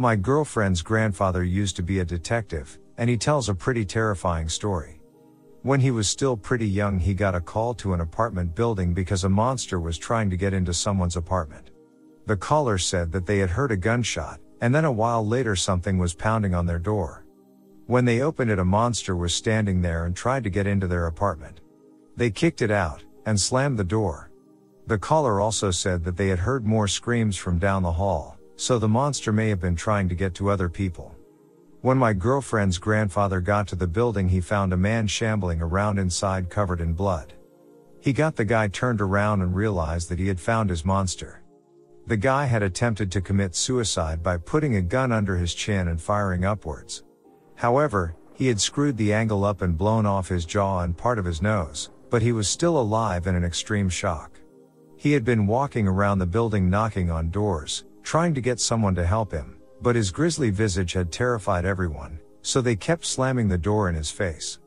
My girlfriend's grandfather used to be a detective, and he tells a pretty terrifying story. When he was still pretty young, he got a call to an apartment building because a monster was trying to get into someone's apartment. The caller said that they had heard a gunshot, and then a while later something was pounding on their door. When they opened it, a monster was standing there and tried to get into their apartment. They kicked it out and slammed the door. The caller also said that they had heard more screams from down the hall, so the monster may have been trying to get to other people. When my girlfriend's grandfather got to the building, he found a man shambling around inside covered in blood. He got the guy turned around and realized that he had found his monster. The guy had attempted to commit suicide by putting a gun under his chin and firing upwards. However, he had screwed the angle up and blown off his jaw and part of his nose, but he was still alive and in extreme shock. He had been walking around the building knocking on doors, trying to get someone to help him, but his grisly visage had terrified everyone, so they kept slamming the door in his face.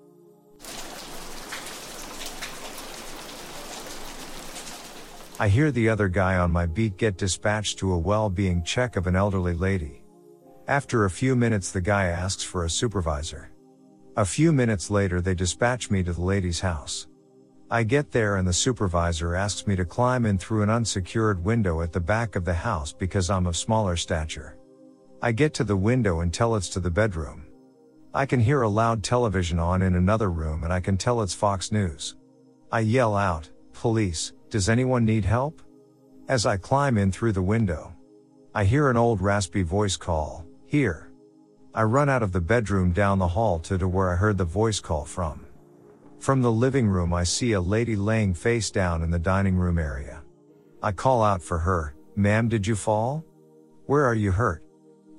I hear the other guy on my beat get dispatched to a well-being check of an elderly lady. After a few minutes the guy asks for a supervisor. A few minutes later they dispatch me to the lady's house. I get there and the supervisor asks me to climb in through an unsecured window at the back of the house because I'm of smaller stature. I get to the window and tell it's to the bedroom. I can hear a loud television on in another room and I can tell it's Fox News. I yell out, police, does anyone need help? As I climb in through the window, I hear an old raspy voice call, here. I run out of the bedroom down the hall to to where I heard the voice call from. From the living room I see a lady laying face down in the dining room area. I call out for her, ma'am did you fall? Where are you hurt?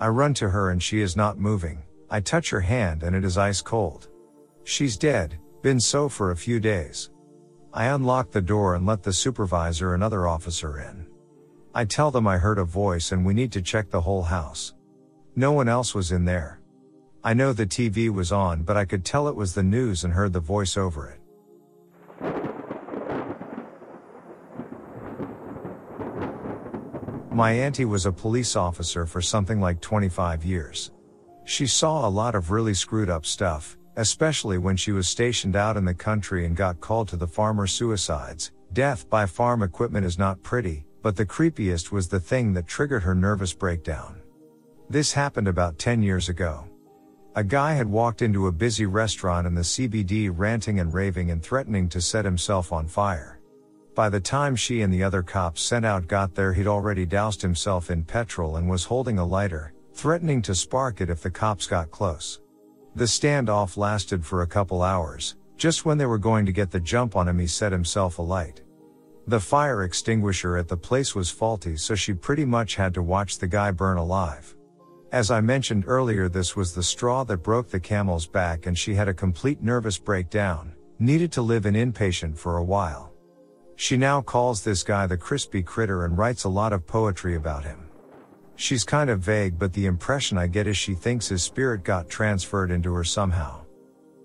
I run to her and she is not moving. I touch her hand and it is ice cold. She's dead, been so for a few days. I unlock the door and let the supervisor and other officer in. I tell them I heard a voice and we need to check the whole house. No one else was in there. I know the TV was on, but I could tell it was the news and heard the voice over it. My auntie was a police officer for something like 25 years. She saw a lot of really screwed up stuff, especially when she was stationed out in the country and got called to the farmer suicides. Death by farm equipment is not pretty, but the creepiest was the thing that triggered her nervous breakdown. This happened about 10 years ago. A guy had walked into a busy restaurant in the CBD ranting and raving and threatening to set himself on fire. By the time she and the other cops sent out got there, he'd already doused himself in petrol and was holding a lighter, threatening to spark it if the cops got close. The standoff lasted for a couple hours. Just when they were going to get the jump on him, he set himself alight. The fire extinguisher at the place was faulty, so she pretty much had to watch the guy burn alive. As I mentioned earlier, this was the straw that broke the camel's back, and she had a complete nervous breakdown, needed to live in inpatient for a while. She now calls this guy the crispy critter and writes a lot of poetry about him. She's kind of vague, but the impression I get is she thinks his spirit got transferred into her somehow.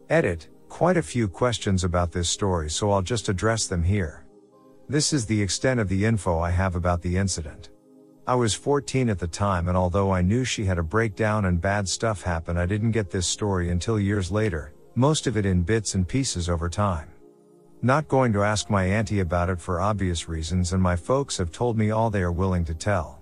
Edit, quite a few questions about this story, so I'll just address them here. This is the extent of the info I have about the incident. I was 14 at the time and although I knew she had a breakdown and bad stuff happen I didn't get this story until years later, most of it in bits and pieces over time. Not going to ask my auntie about it for obvious reasons and my folks have told me all they are willing to tell.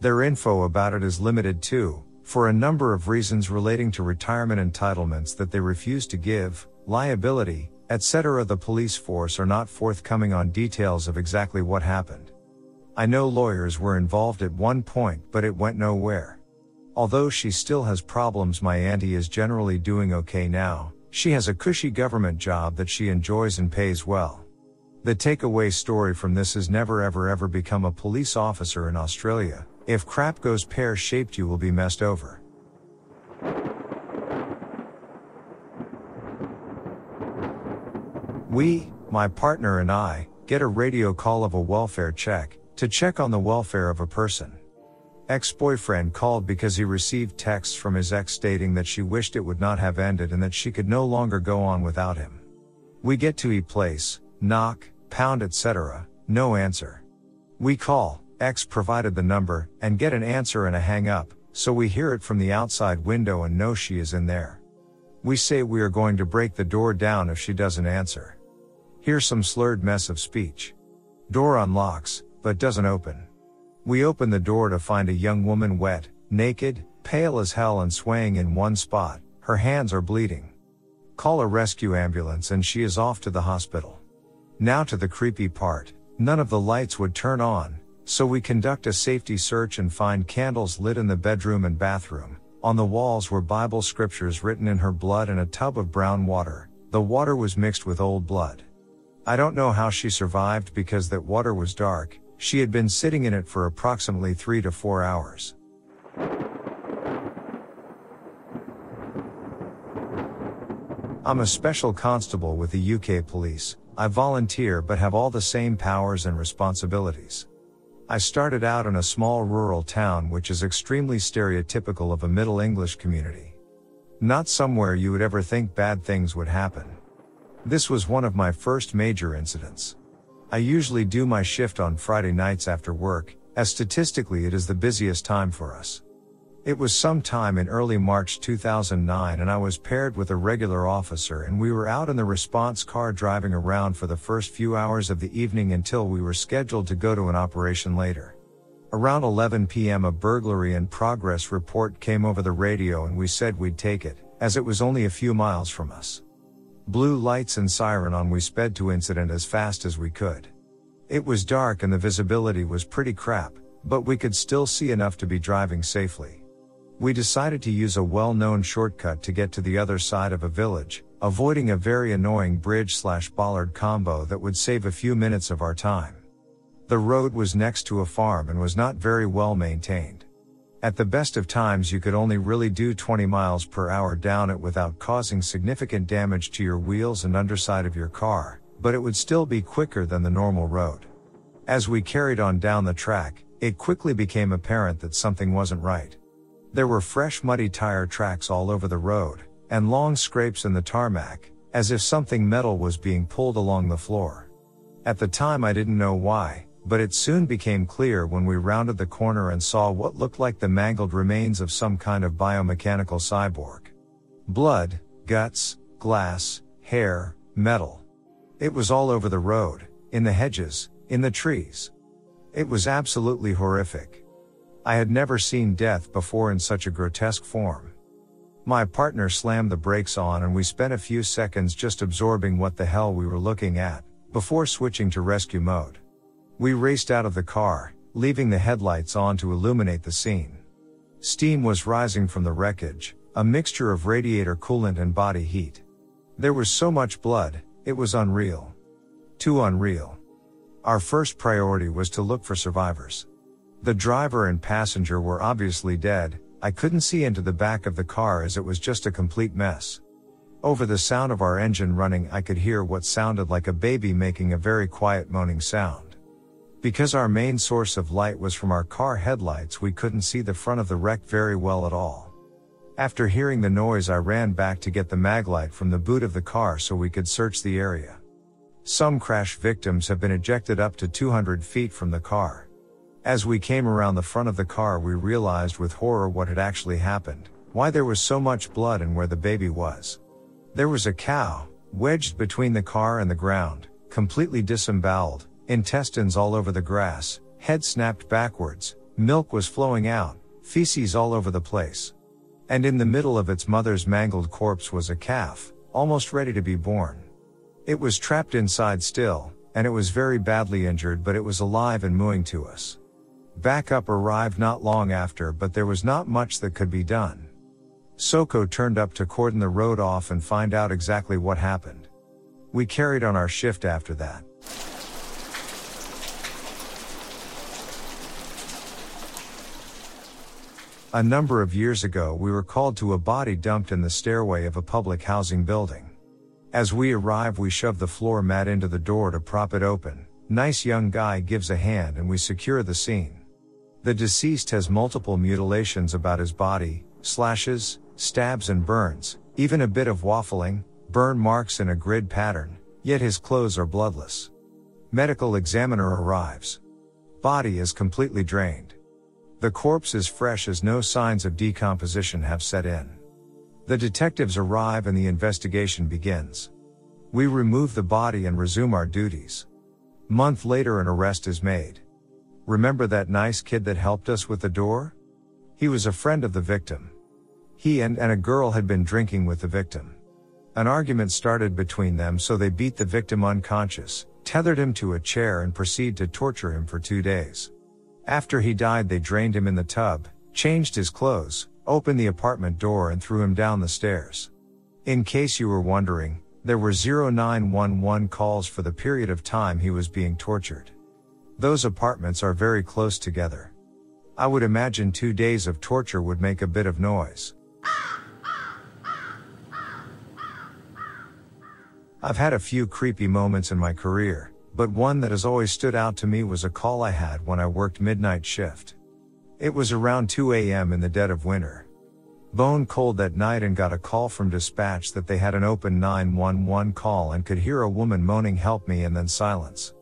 Their info about it is limited too, for a number of reasons relating to retirement entitlements that they refuse to give, liability, etc. The police force are not forthcoming on details of exactly what happened. I know lawyers were involved at one point, but it went nowhere. Although she still has problems, my auntie is generally doing okay now. She has a cushy government job that she enjoys and pays well. The takeaway story from this is never ever ever become a police officer in Australia. If crap goes pear shaped, you will be messed over. We, my partner and I, get a radio call of a welfare check, to check on the welfare of a person. Ex-boyfriend called because he received texts from his ex stating that she wished it would not have ended and that she could no longer go on without him. We get to E place, knock, pound etc., no answer. We call, X provided the number, and get an answer and a hang up, so we hear it from the outside window and know she is in there. We say we are going to break the door down if she doesn't answer. Here's some slurred mess of speech. Door unlocks, but doesn't open. We open the door to find a young woman wet, naked, pale as hell and swaying in one spot, her hands are bleeding. Call a rescue ambulance and she is off to the hospital. Now to the creepy part, none of the lights would turn on, so we conduct a safety search and find candles lit in the bedroom and bathroom. On the walls were Bible scriptures written in her blood and a tub of brown water. The water was mixed with old blood. I don't know how she survived because that water was dark, she had been sitting in it for approximately three to four hours. I'm a special constable with the UK police. I volunteer but have all the same powers and responsibilities. I started out in a small rural town which is extremely stereotypical of a Middle English community. Not somewhere you would ever think bad things would happen. This was one of my first major incidents. I usually do my shift on Friday nights after work, as statistically it is the busiest time for us. It was sometime in early March 2009 and I was paired with a regular officer and we were out in the response car driving around for the first few hours of the evening until we were scheduled to go to an operation later. Around 11 p.m. a burglary in progress report came over the radio and we said we'd take it, as it was only a few miles from us. Blue lights and siren on we sped to incident as fast as we could. It was dark and the visibility was pretty crap, but we could still see enough to be driving safely. We decided to use a well-known shortcut to get to the other side of a village, avoiding a very annoying bridge slash bollard combo that would save a few minutes of our time. The road was next to a farm and was not very well maintained. At the best of times you could only really do 20 miles per hour down it without causing significant damage to your wheels and underside of your car, but it would still be quicker than the normal road. As we carried on down the track, it quickly became apparent that something wasn't right. There were fresh muddy tire tracks all over the road, and long scrapes in the tarmac, as if something metal was being pulled along the floor. At the time I didn't know why, but it soon became clear when we rounded the corner and saw what looked like the mangled remains of some kind of biomechanical cyborg. Blood, guts, glass, hair, metal. It was all over the road, in the hedges, in the trees. It was absolutely horrific. I had never seen death before in such a grotesque form. My partner slammed the brakes on and we spent a few seconds just absorbing what the hell we were looking at, before switching to rescue mode. We raced out of the car, leaving the headlights on to illuminate the scene. Steam was rising from the wreckage, a mixture of radiator coolant and body heat. There was so much blood, it was unreal. Too unreal. Our first priority was to look for survivors. The driver and passenger were obviously dead, I couldn't see into the back of the car as it was just a complete mess. Over the sound of our engine running I could hear what sounded like a baby making a very quiet moaning sound. Because our main source of light was from our car headlights, we couldn't see the front of the wreck very well at all. After hearing the noise, I ran back to get the maglite from the boot of the car so we could search the area. Some crash victims have been ejected up to 200 feet from the car. As we came around the front of the car, we realized with horror what had actually happened, why there was so much blood and where the baby was. There was a cow, wedged between the car and the ground, completely disemboweled, intestines all over the grass, head snapped backwards, milk was flowing out, feces all over the place. And in the middle of its mother's mangled corpse was a calf, almost ready to be born. It was trapped inside still, and it was very badly injured but it was alive and mooing to us. Backup arrived not long after but there was not much that could be done. SOCO turned up to cordon the road off and find out exactly what happened. We carried on our shift after that. A number of years ago, we were called to a body dumped in the stairway of a public housing building. As we arrive, we shove the floor mat into the door to prop it open. Nice young guy gives a hand and we secure the scene. The deceased has multiple mutilations about his body, slashes, stabs and burns, even a bit of waffling, burn marks in a grid pattern, yet his clothes are bloodless. Medical examiner arrives. Body is completely drained. The corpse is fresh as no signs of decomposition have set in. The detectives arrive and the investigation begins. We remove the body and resume our duties. Month later an arrest is made. Remember that nice kid that helped us with the door? He was a friend of the victim. He and, and a girl had been drinking with the victim. An argument started between them so they beat the victim unconscious, tethered him to a chair and proceed to torture him for two days. After he died they drained him in the tub, changed his clothes, opened the apartment door and threw him down the stairs. In case you were wondering, there were 0911 calls for the period of time he was being tortured. Those apartments are very close together. I would imagine two days of torture would make a bit of noise. I've had a few creepy moments in my career, but one that has always stood out to me was a call I had when I worked midnight shift. It was around 2 a.m. in the dead of winter. Bone cold that night and got a call from dispatch that they had an open 911 call and could hear a woman moaning help me and then silence.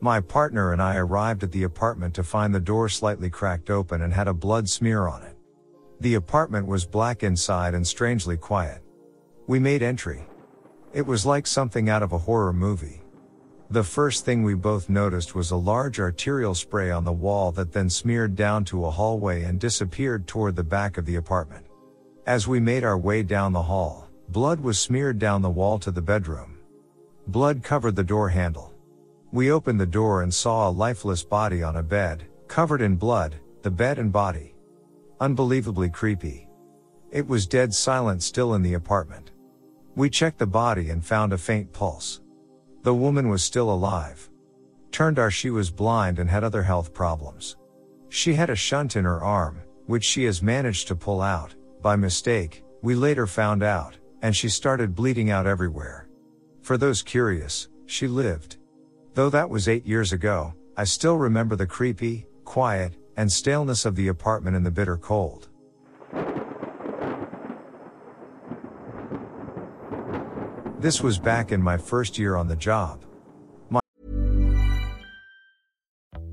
My partner and I arrived at the apartment to find the door slightly cracked open and had a blood smear on it. The apartment was black inside and strangely quiet. We made entry. It was like something out of a horror movie. The first thing we both noticed was a large arterial spray on the wall that then smeared down to a hallway and disappeared toward the back of the apartment. As we made our way down the hall, blood was smeared down the wall to the bedroom. Blood covered the door handle. We opened the door and saw a lifeless body on a bed, covered in blood, the bed and body. Unbelievably creepy. It was dead silent still in the apartment. We checked the body and found a faint pulse. The woman was still alive. Turned out she was blind and had other health problems. She had a shunt in her arm, which she has managed to pull out, by mistake, we later found out, and she started bleeding out everywhere. For those curious, she lived. Though that was eight years ago, I still remember the creepy, quiet, and staleness of the apartment in the bitter cold. This was back in my first year on the job. My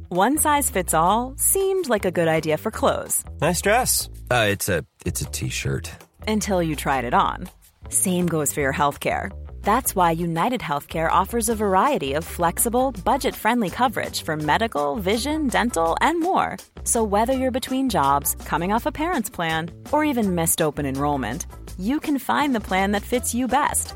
One size fits all seemed like a good idea for clothes. Nice dress. Uh, it's a it's a t-shirt. Until you tried it on. Same goes for your healthcare. That's why United Healthcare offers a variety of flexible, budget-friendly coverage for medical, vision, dental, and more. So whether you're between jobs, coming off a parent's plan, or even missed open enrollment, you can find the plan that fits you best.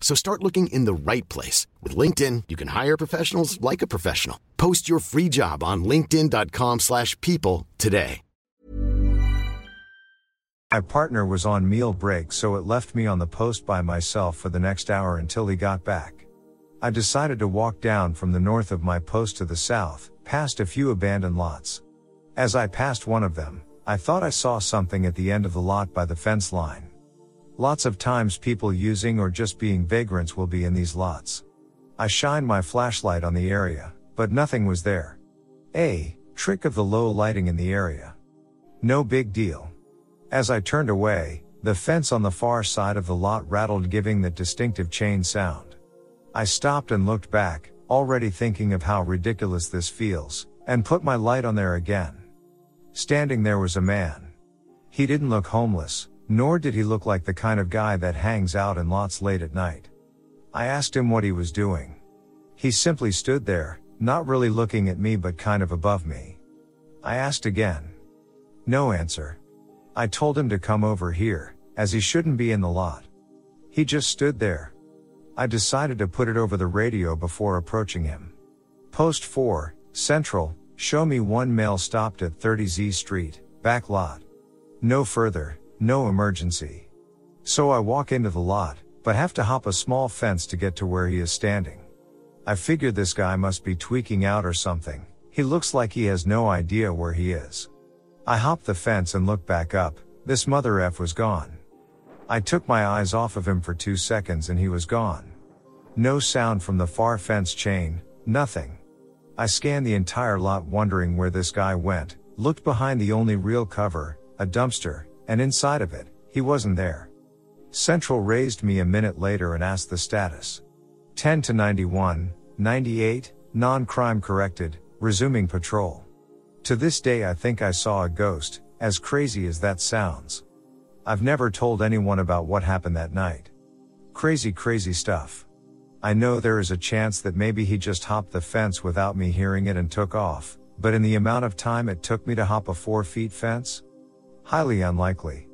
So start looking in the right place. With LinkedIn, you can hire professionals like a professional. Post your free job on linkedin.com slash people today. My partner was on meal break so it left me on the post by myself for the next hour until he got back. I decided to walk down from the north of my post to the south, past a few abandoned lots. As I passed one of them, I thought I saw something at the end of the lot by the fence line. Lots of times people using or just being vagrants will be in these lots. I shined my flashlight on the area, but nothing was there. A trick of the low lighting in the area. No big deal. As I turned away, the fence on the far side of the lot rattled giving that distinctive chain sound. I stopped and looked back, already thinking of how ridiculous this feels, and put my light on there again. Standing there was a man. He didn't look homeless, nor did he look like the kind of guy that hangs out in lots late at night. I asked him what he was doing. He simply stood there, not really looking at me but kind of above me. I asked again. No answer. I told him to come over here, as he shouldn't be in the lot. He just stood there. I decided to put it over the radio before approaching him. Post 4, Central, show me one male stopped at 30Z Street, back lot. No further, no emergency. So I walk into the lot, but have to hop a small fence to get to where he is standing. I figure this guy must be tweaking out or something. He looks like he has no idea where he is. I hop the fence and look back up, This mother F was gone. I took my eyes off of him for two seconds and he was gone. No sound from the far fence chain, nothing. I scanned the entire lot wondering where this guy went, looked behind the only real cover, a dumpster, and inside of it, he wasn't there. Central raised me a minute later and asked the status. 10 to 91, 98, non-crime corrected, resuming patrol. To this day I think I saw a ghost, as crazy as that sounds. I've never told anyone about what happened that night. Crazy, crazy stuff. I know there is a chance that maybe he just hopped the fence without me hearing it and took off, but in the amount of time it took me to hop a 4 feet fence? Highly unlikely.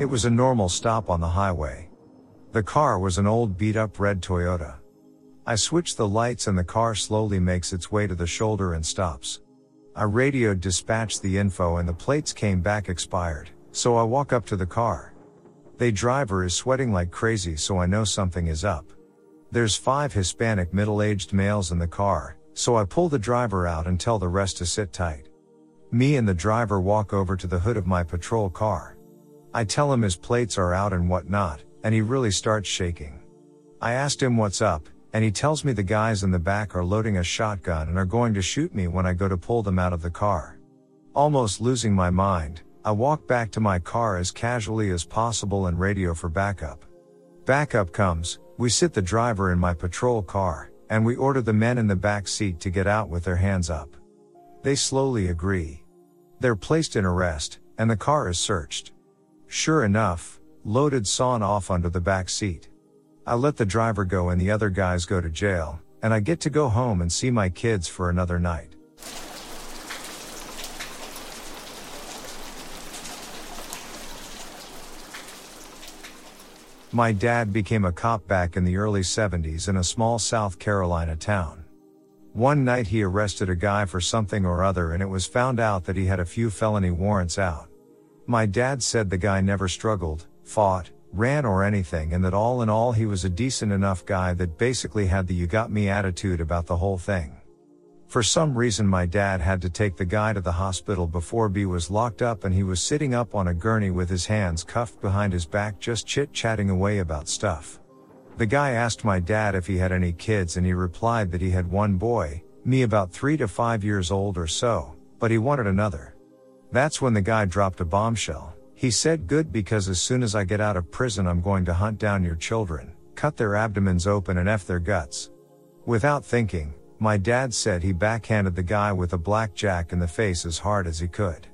It was a normal stop on the highway. The car was an old beat up red Toyota. I switch the lights and the car slowly makes its way to the shoulder and stops. I radioed dispatch the info and the plates came back expired, so I walk up to the car. The driver is sweating like crazy so I know something is up. There's five Hispanic middle-aged males in the car, so I pull the driver out and tell the rest to sit tight. Me and the driver walk over to the hood of my patrol car. I tell him his plates are out and whatnot, and he really starts shaking. I asked him what's up, and he tells me the guys in the back are loading a shotgun and are going to shoot me when I go to pull them out of the car. Almost losing my mind, I walk back to my car as casually as possible and radio for backup. Backup comes, we sit the driver in my patrol car, and we order the men in the back seat to get out with their hands up. They slowly agree. They're placed in arrest, and the car is searched. Sure enough, loaded sawn off under the back seat. I let the driver go and the other guys go to jail, and I get to go home and see my kids for another night. My dad became a cop back in the early 70s in a small South Carolina town. One night he arrested a guy for something or other and it was found out that he had a few felony warrants out. My dad said the guy never struggled, fought, ran or anything and that all in all he was a decent enough guy that basically had the you got me attitude about the whole thing. For some reason my dad had to take the guy to the hospital before B was locked up and he was sitting up on a gurney with his hands cuffed behind his back just chit chatting away about stuff. The guy asked my dad if he had any kids and he replied that he had one boy, me about three to five years old or so, but he wanted another. That's when the guy dropped a bombshell. He said good because as soon as I get out of prison I'm going to hunt down your children, cut their abdomens open and F their guts. Without thinking, my dad said he backhanded the guy with a blackjack in the face as hard as he could.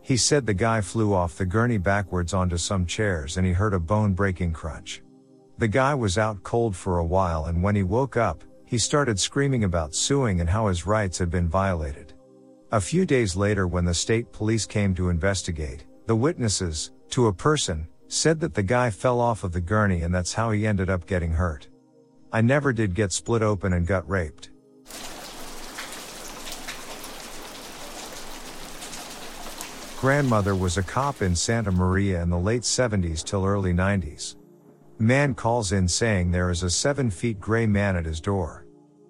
He said the guy flew off the gurney backwards onto some chairs and he heard a bone breaking crunch. The guy was out cold for a while and when he woke up, he started screaming about suing and how his rights had been violated. A few days later when the state police came to investigate, the witnesses, to a person, said that the guy fell off of the gurney and that's how he ended up getting hurt. I never did get split open and gut raped. Grandmother was a cop in Santa Maria in the late 70s till early 90s. Man calls in saying there is a 7 feet gray man at his door.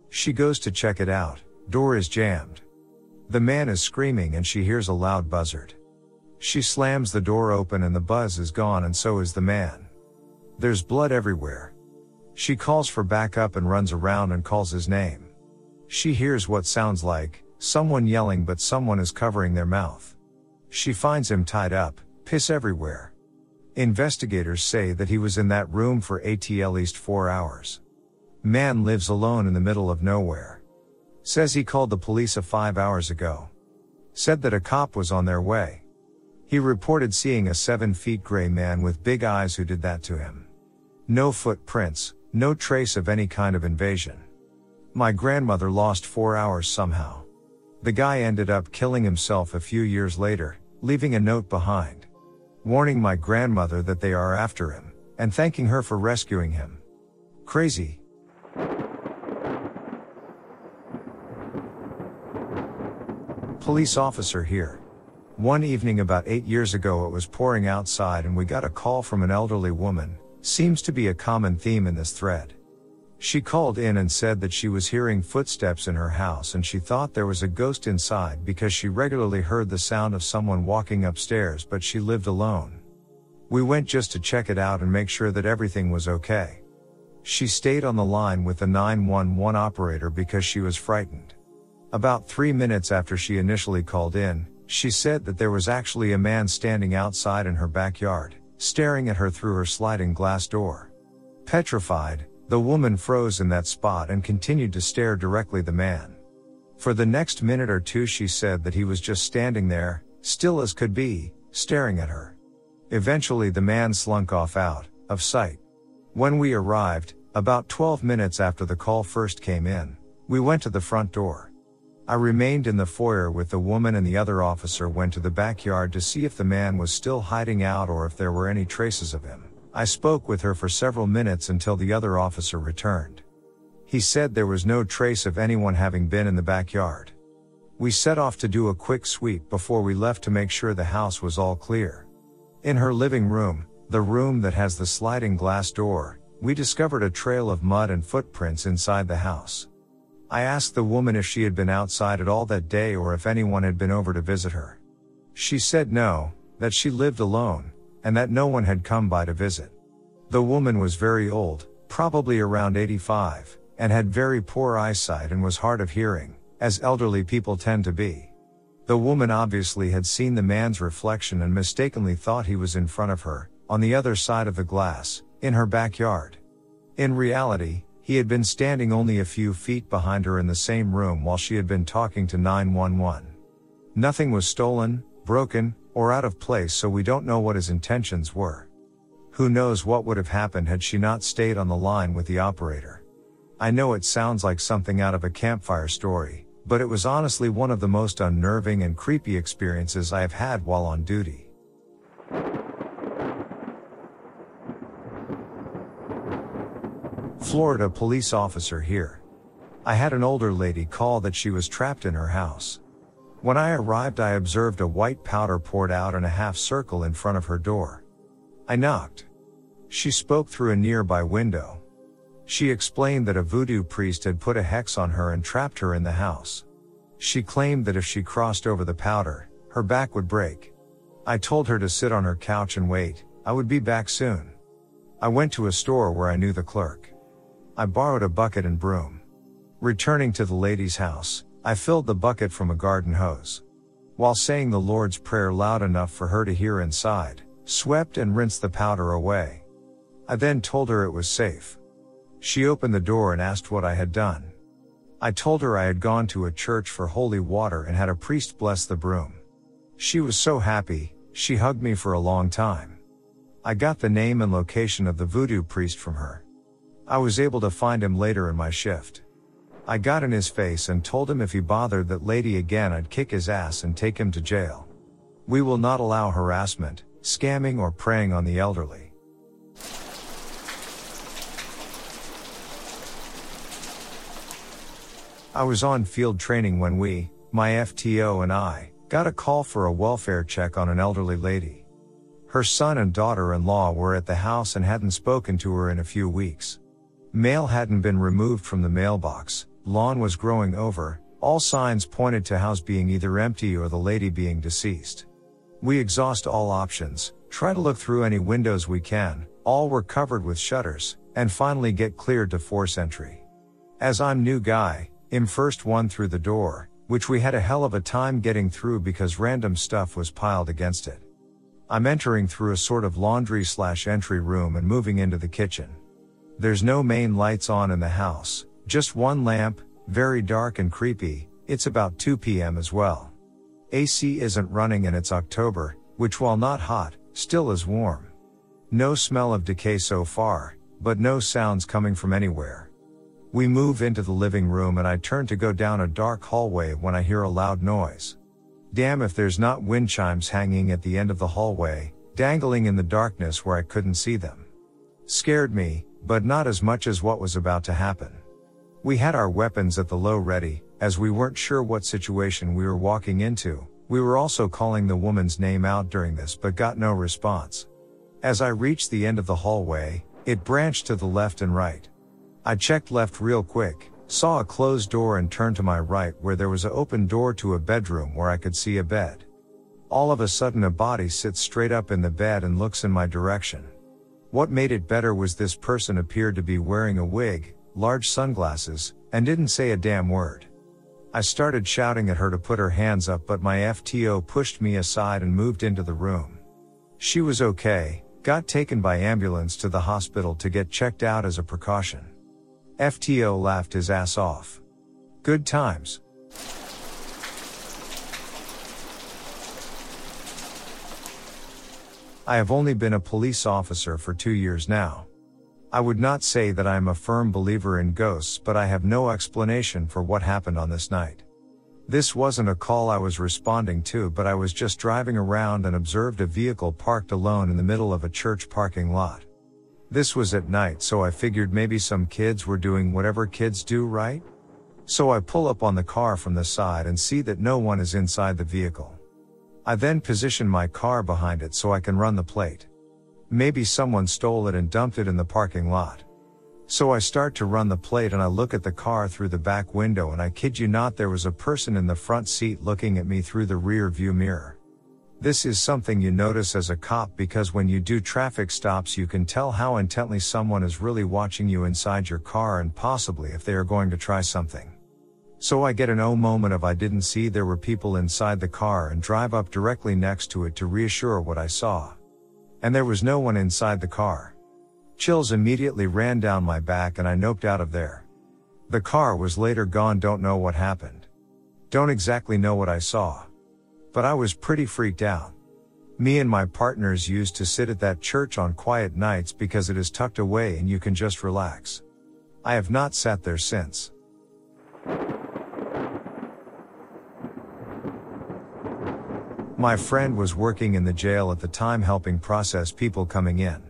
She goes to check it out, door is jammed. The man is screaming and she hears a loud buzzard. She slams the door open and the buzz is gone and so is the man. There's blood everywhere. She calls for backup and runs around and calls his name. She hears what sounds like someone yelling but someone is covering their mouth. She finds him tied up, piss everywhere. Investigators say that he was in that room for at least four hours. Man lives alone in the middle of nowhere. Says he called the police a five hours ago. Said that a cop was on their way. He reported seeing a seven feet gray man with big eyes who did that to him. No footprints, no trace of any kind of invasion. My grandmother lost four hours somehow. The guy ended up killing himself a few years later, leaving a note behind. Warning my grandmother that they are after him, and thanking her for rescuing him. Crazy. Police officer here. One evening about eight years ago it was pouring outside and we got a call from an elderly woman, seems to be a common theme in this thread. She called in and said that she was hearing footsteps in her house and she thought there was a ghost inside because she regularly heard the sound of someone walking upstairs but she lived alone. We went just to check it out and make sure that everything was okay. She stayed on the line with the 911 operator because she was frightened. About three minutes after she initially called in, she said that there was actually a man standing outside in her backyard, staring at her through her sliding glass door. Petrified, the woman froze in that spot and continued to stare directly the man. For the next minute or two she said that he was just standing there, still as could be, staring at her. Eventually the man slunk off out, of sight. When we arrived, about 12 minutes after the call first came in, we went to the front door. I remained in the foyer with the woman and the other officer went to the backyard to see if the man was still hiding out or if there were any traces of him. I spoke with her for several minutes until the other officer returned. He said there was no trace of anyone having been in the backyard. We set off to do a quick sweep before we left to make sure the house was all clear. In her living room, the room that has the sliding glass door, we discovered a trail of mud and footprints inside the house. I asked the woman if she had been outside at all that day or if anyone had been over to visit her. She said no, that she lived alone, and that no one had come by to visit. The woman was very old, probably around 85, and had very poor eyesight and was hard of hearing, as elderly people tend to be. The woman obviously had seen the man's reflection and mistakenly thought he was in front of her, on the other side of the glass, in her backyard. In reality, he had been standing only a few feet behind her in the same room while she had been talking to 911. Nothing was stolen, broken, or out of place so we don't know what his intentions were. Who knows what would have happened had she not stayed on the line with the operator. I know it sounds like something out of a campfire story, but it was honestly one of the most unnerving and creepy experiences I have had while on duty. Florida police officer here. I had an older lady call that she was trapped in her house. When I arrived, I observed a white powder poured out in a half circle in front of her door. I knocked. She spoke through a nearby window. She explained that a voodoo priest had put a hex on her and trapped her in the house. She claimed that if she crossed over the powder, her back would break. I told her to sit on her couch and wait, I would be back soon. I went to a store where I knew the clerk. I borrowed a bucket and broom. Returning to the lady's house, I filled the bucket from a garden hose. While saying the Lord's Prayer loud enough for her to hear inside, swept and rinsed the powder away. I then told her it was safe. She opened the door and asked what I had done. I told her I had gone to a church for holy water and had a priest bless the broom. She was so happy, she hugged me for a long time. I got the name and location of the voodoo priest from her. I was able to find him later in my shift. I got in his face and told him if he bothered that lady again I'd kick his ass and take him to jail. We will not allow harassment, scamming or preying on the elderly. I was on field training when we, my FTO and I, got a call for a welfare check on an elderly lady. Her son and daughter-in-law were at the house and hadn't spoken to her in a few weeks. Mail hadn't been removed from the mailbox, lawn was growing over, all signs pointed to house being either empty or the lady being deceased. We exhaust all options, try to look through any windows we can, all were covered with shutters, and finally get cleared to force entry. As I'm new guy, im first one through the door, which we had a hell of a time getting through because random stuff was piled against it. I'm entering through a sort of laundry slash entry room and moving into the kitchen. There's no main lights on in the house, just one lamp, very dark and creepy, it's about 2 p.m. as well. AC isn't running and it's October, which while not hot, still is warm. No smell of decay so far, but no sounds coming from anywhere. We move into the living room and I turn to go down a dark hallway when I hear a loud noise. Damn if there's not wind chimes hanging at the end of the hallway, dangling in the darkness where I couldn't see them. Scared me, but not as much as what was about to happen. We had our weapons at the low ready, as we weren't sure what situation we were walking into. We were also calling the woman's name out during this but got no response. As I reached the end of the hallway, it branched to the left and right. I checked left real quick, saw a closed door and turned to my right where there was an open door to a bedroom where I could see a bed. All of a sudden a body sits straight up in the bed and looks in my direction. What made it better was this person appeared to be wearing a wig, large sunglasses, and didn't say a damn word. I started shouting at her to put her hands up but my FTO pushed me aside and moved into the room. She was okay, got taken by ambulance to the hospital to get checked out as a precaution. FTO laughed his ass off. Good times. I have only been a police officer for two years now. I would not say that I am a firm believer in ghosts, but I have no explanation for what happened on this night. This wasn't a call I was responding to, but I was just driving around and observed a vehicle parked alone in the middle of a church parking lot. This was at night, so I figured maybe some kids were doing whatever kids do, right? So I pull up on the car from the side and see that no one is inside the vehicle. I then position my car behind it so I can run the plate. Maybe someone stole it and dumped it in the parking lot. So I start to run the plate and I look at the car through the back window and I kid you not there was a person in the front seat looking at me through the rear view mirror. This is something you notice as a cop because when you do traffic stops, you can tell how intently someone is really watching you inside your car and possibly if they are going to try something. So I get an oh moment of I didn't see there were people inside the car and drive up directly next to it to reassure what I saw. And there was no one inside the car. Chills immediately ran down my back and I noped out of there. The car was later gone, don't know what happened. Don't exactly know what I saw. But I was pretty freaked out. Me and my partners used to sit at that church on quiet nights because it is tucked away and you can just relax. I have not sat there since. My friend was working in the jail at the time helping process people coming in.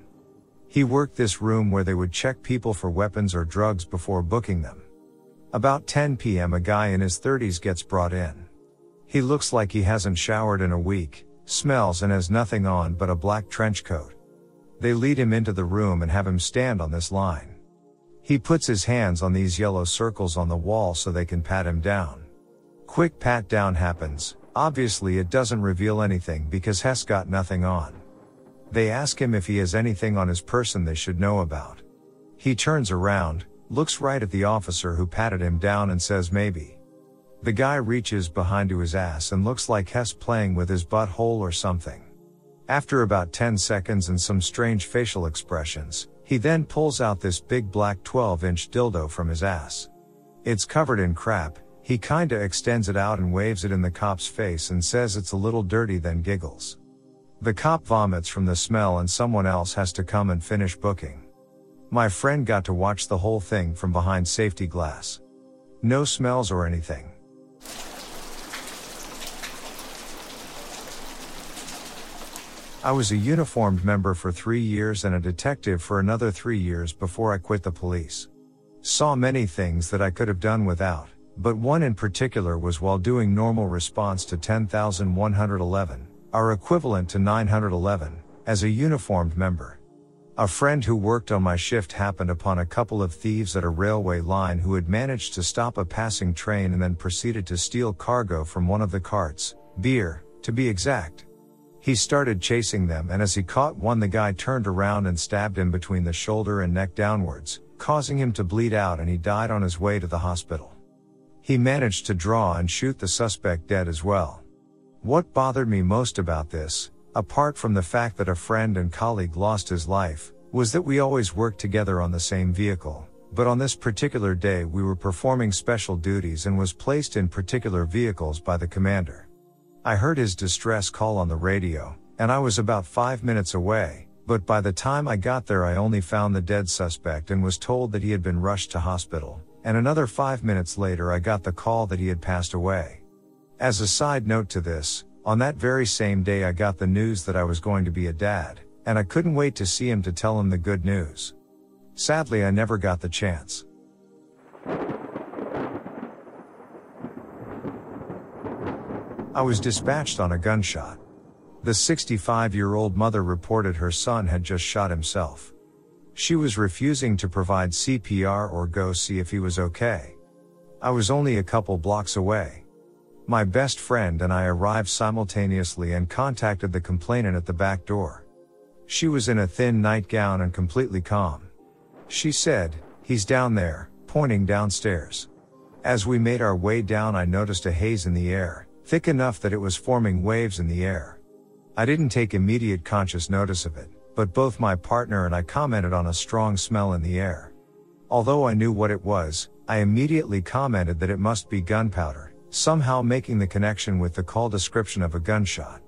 He worked this room where they would check people for weapons or drugs before booking them. About 10 p.m. a guy in his 30s gets brought in. He looks like he hasn't showered in a week, smells and has nothing on but a black trench coat. They lead him into the room and have him stand on this line. He puts his hands on these yellow circles on the wall so they can pat him down. Quick pat down happens, obviously it doesn't reveal anything because Hess got nothing on. They ask him if he has anything on his person they should know about. He turns around, looks right at the officer who patted him down and says maybe. The guy reaches behind to his ass and looks like Hess playing with his butthole or something. After about 10 seconds and some strange facial expressions, he then pulls out this big black 12 inch dildo from his ass. It's covered in crap, he kinda extends it out and waves it in the cop's face and says it's a little dirty then giggles. The cop vomits from the smell and someone else has to come and finish booking. My friend got to watch the whole thing from behind safety glass. No smells or anything. I was a uniformed member for three years and a detective for another three years before I quit the police. Saw many things that I could have done without, but one in particular was while doing normal response to 10,111, our equivalent to 911, as a uniformed member. A friend who worked on my shift happened upon a couple of thieves at a railway line who had managed to stop a passing train and then proceeded to steal cargo from one of the carts, beer, to be exact. He started chasing them and as he caught one the guy turned around and stabbed him between the shoulder and neck downwards, causing him to bleed out and he died on his way to the hospital. He managed to draw and shoot the suspect dead as well. What bothered me most about this, apart from the fact that a friend and colleague lost his life, was that we always worked together on the same vehicle, but on this particular day we were performing special duties and was placed in particular vehicles by the commander. I heard his distress call on the radio, and I was about five minutes away, but by the time I got there I only found the dead suspect and was told that he had been rushed to hospital, and another five minutes later I got the call that he had passed away. As a side note to this, on that very same day I got the news that I was going to be a dad, and I couldn't wait to see him to tell him the good news. Sadly I never got the chance. I was dispatched on a gunshot. The 65 year old mother reported her son had just shot himself. She was refusing to provide CPR or go see if he was okay. I was only a couple blocks away. My best friend and I arrived simultaneously and contacted the complainant at the back door. She was in a thin nightgown and completely calm. She said, He's down there, pointing downstairs. As we made our way down, I noticed a haze in the air, thick enough that it was forming waves in the air. I didn't take immediate conscious notice of it, but both my partner and I commented on a strong smell in the air. Although I knew what it was, I immediately commented that it must be gunpowder, somehow making the connection with the call description of a gunshot.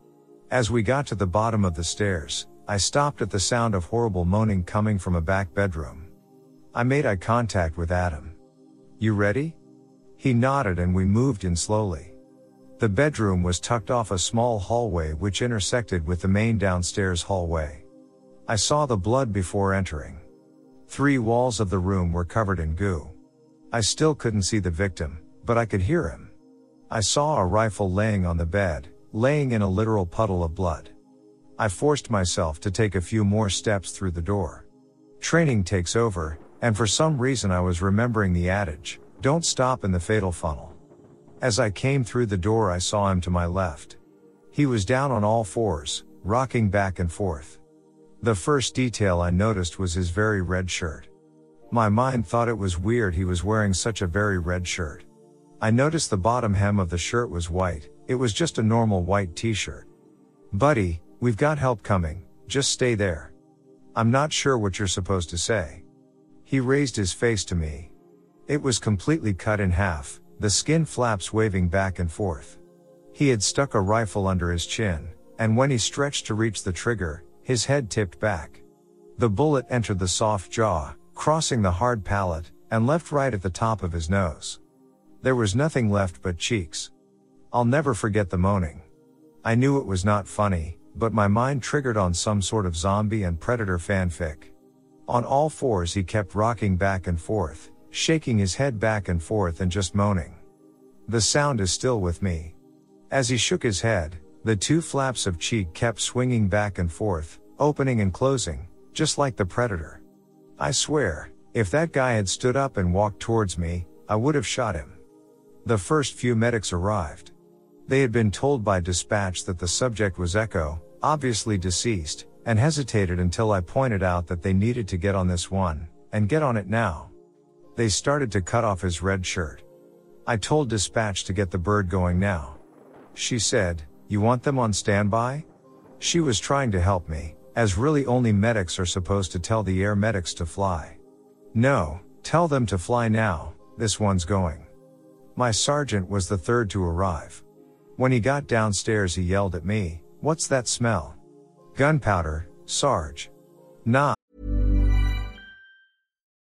As we got to the bottom of the stairs, I stopped at the sound of horrible moaning coming from a back bedroom. I made eye contact with Adam. You ready? He nodded and we moved in slowly. The bedroom was tucked off a small hallway which intersected with the main downstairs hallway. I saw the blood before entering. Three walls of the room were covered in goo. I still couldn't see the victim, but I could hear him. I saw a rifle laying on the bed, laying in a literal puddle of blood. I forced myself to take a few more steps through the door. Training takes over, and for some reason I was remembering the adage, don't stop in the fatal funnel. As I came through the door I saw him to my left. He was down on all fours, rocking back and forth. The first detail I noticed was his very red shirt. My mind thought it was weird he was wearing such a very red shirt. I noticed the bottom hem of the shirt was white, it was just a normal white t-shirt. Buddy, we've got help coming, just stay there. I'm not sure what you're supposed to say. He raised his face to me. It was completely cut in half, the skin flaps waving back and forth. He had stuck a rifle under his chin, and when he stretched to reach the trigger, his head tipped back. The bullet entered the soft jaw, crossing the hard palate, and left right at the top of his nose. There was nothing left but cheeks. I'll never forget the moaning. I knew it was not funny, but my mind triggered on some sort of zombie and predator fanfic. On all fours he kept rocking back and forth, shaking his head back and forth and just moaning. The sound is still with me. As he shook his head, the two flaps of cheek kept swinging back and forth, opening and closing, just like the predator. I swear, if that guy had stood up and walked towards me, I would have shot him. The first few medics arrived. They had been told by dispatch that the subject was Echo, obviously deceased, and hesitated until I pointed out that they needed to get on this one, and get on it now. They started to cut off his red shirt. I told dispatch to get the bird going now. She said, you want them on standby? She was trying to help me, as really only medics are supposed to tell the air medics to fly. No, tell them to fly now, this one's going. My sergeant was the third to arrive. When he got downstairs he yelled at me, what's that smell? Gunpowder, Sarge. Nah,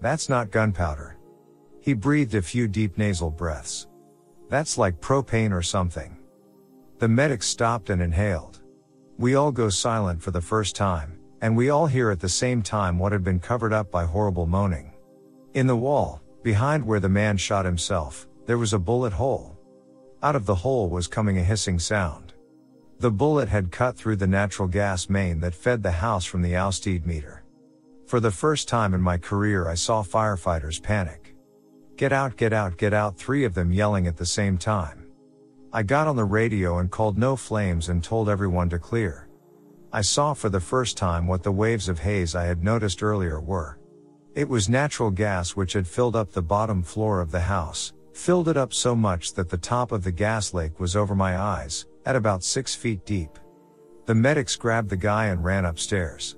That's not gunpowder. He breathed a few deep nasal breaths. That's like propane or something. The medic stopped and inhaled. We all go silent for the first time, and we all hear at the same time what had been covered up by horrible moaning. In the wall, behind where the man shot himself, there was a bullet hole. Out of the hole was coming a hissing sound. The bullet had cut through the natural gas main that fed the house from the Alsteed meter. For the first time in my career, I saw firefighters panic. Get out, get out, get out, three of them yelling at the same time. I got on the radio and called no flames and told everyone to clear. I saw for the first time what the waves of haze I had noticed earlier were. It was natural gas which had filled up the bottom floor of the house, filled it up so much that the top of the gas lake was over my eyes, at about six feet deep. The medics grabbed the guy and ran upstairs.